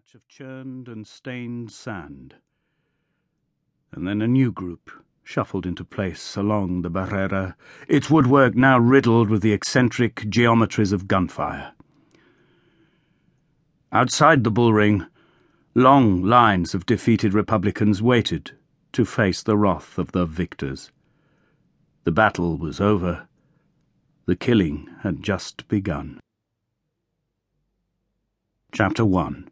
patch of churned and stained sand. And then a new group shuffled into place along the Barrera, its woodwork now riddled with the eccentric geometries of gunfire. Outside the bullring, long lines of defeated Republicans waited to face the wrath of the victors. The battle was over. The killing had just begun. Chapter 1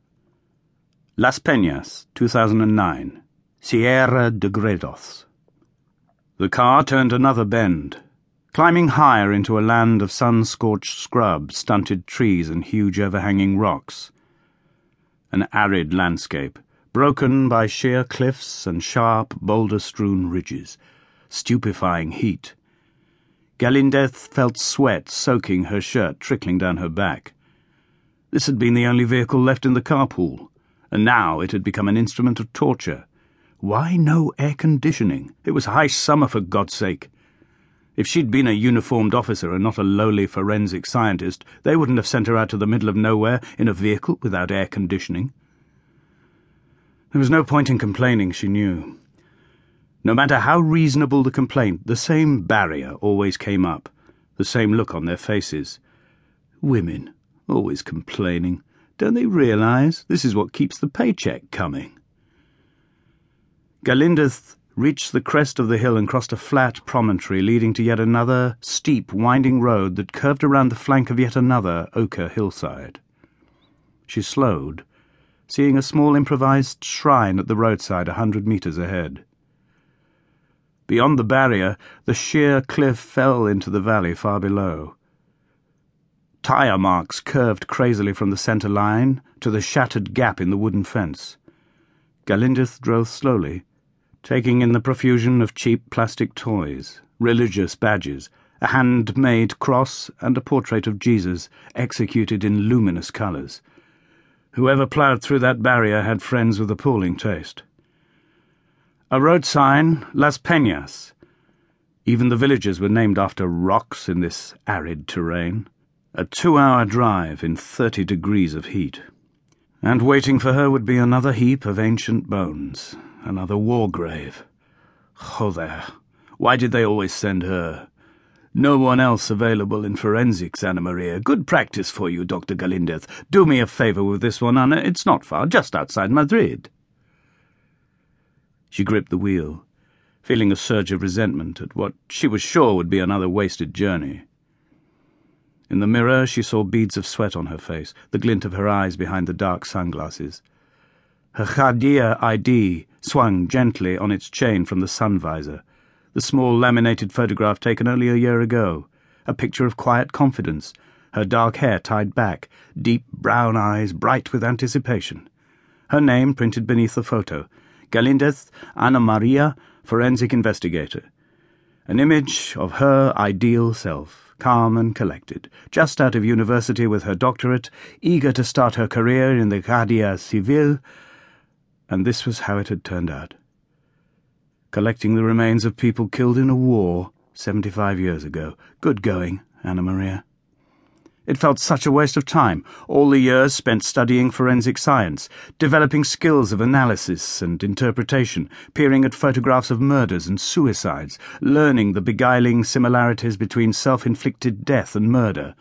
Las Peñas, 2009. Sierra de Gredos. The car turned another bend, climbing higher into a land of sun scorched scrub, stunted trees, and huge overhanging rocks. An arid landscape, broken by sheer cliffs and sharp, boulder strewn ridges, stupefying heat. Galindez felt sweat soaking her shirt, trickling down her back. This had been the only vehicle left in the carpool and now it had become an instrument of torture. Why no air conditioning? It was high summer, for God's sake. If she'd been a uniformed officer and not a lowly forensic scientist, they wouldn't have sent her out to the middle of nowhere in a vehicle without air conditioning. There was no point in complaining, she knew. No matter how reasonable the complaint, the same barrier always came up, the same look on their faces. Women, always complaining. Don't they realize this is what keeps the paycheck coming? Galindez reached the crest of the hill and crossed a flat promontory leading to yet another steep, winding road that curved around the flank of yet another ochre hillside. She slowed, seeing a small improvised shrine at the roadside a hundred metres ahead. Beyond the barrier, the sheer cliff fell into the valley far below. Tire marks curved crazily from the centre line to the shattered gap in the wooden fence. Galindez drove slowly, taking in the profusion of cheap plastic toys, religious badges, a handmade cross, and a portrait of Jesus executed in luminous colours. Whoever ploughed through that barrier had friends with appalling taste. A road sign, Las Peñas. Even the villages were named after rocks in this arid terrain. A two hour drive in 30 degrees of heat. And waiting for her would be another heap of ancient bones, another war grave. Oh, there. why did they always send her? No one else available in forensics, Ana María. Good practice for you, Dr. Galindez. Do me a favour with this one, Ana. It's not far, just outside Madrid. She gripped the wheel, feeling a surge of resentment at what she was sure would be another wasted journey. In the mirror, she saw beads of sweat on her face, the glint of her eyes behind the dark sunglasses. Her Guardia ID swung gently on its chain from the sun visor, the small laminated photograph taken only a year ago, a picture of quiet confidence, her dark hair tied back, deep brown eyes bright with anticipation. Her name printed beneath the photo Galindez Ana María, forensic investigator. An image of her ideal self calm and collected, just out of university with her doctorate, eager to start her career in the Guardia Civil, and this was how it had turned out. Collecting the remains of people killed in a war seventy five years ago. Good going, Ana María. It felt such a waste of time, all the years spent studying forensic science, developing skills of analysis and interpretation, peering at photographs of murders and suicides, learning the beguiling similarities between self-inflicted death and murder,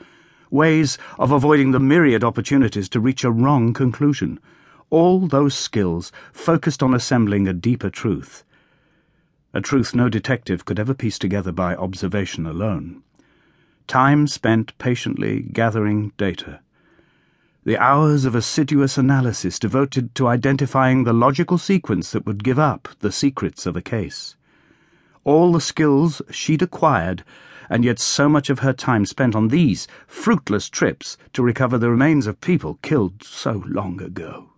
ways of avoiding the myriad opportunities to reach a wrong conclusion. All those skills focused on assembling a deeper truth. A truth no detective could ever piece together by observation alone time spent patiently gathering data. The hours of assiduous analysis devoted to identifying the logical sequence that would give up the secrets of a case. All the skills she'd acquired, and yet so much of her time spent on these fruitless trips to recover the remains of people killed so long ago.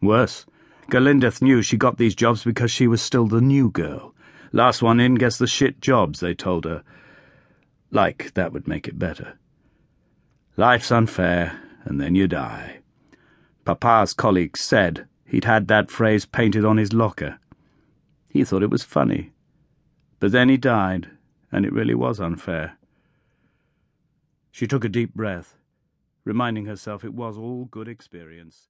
Worse, Galindez knew she got these jobs because she was still the new girl. Last one in gets the shit jobs, they told her like that would make it better. Life's unfair, and then you die. Papa's colleagues said he'd had that phrase painted on his locker. He thought it was funny. But then he died, and it really was unfair. She took a deep breath, reminding herself it was all good experience.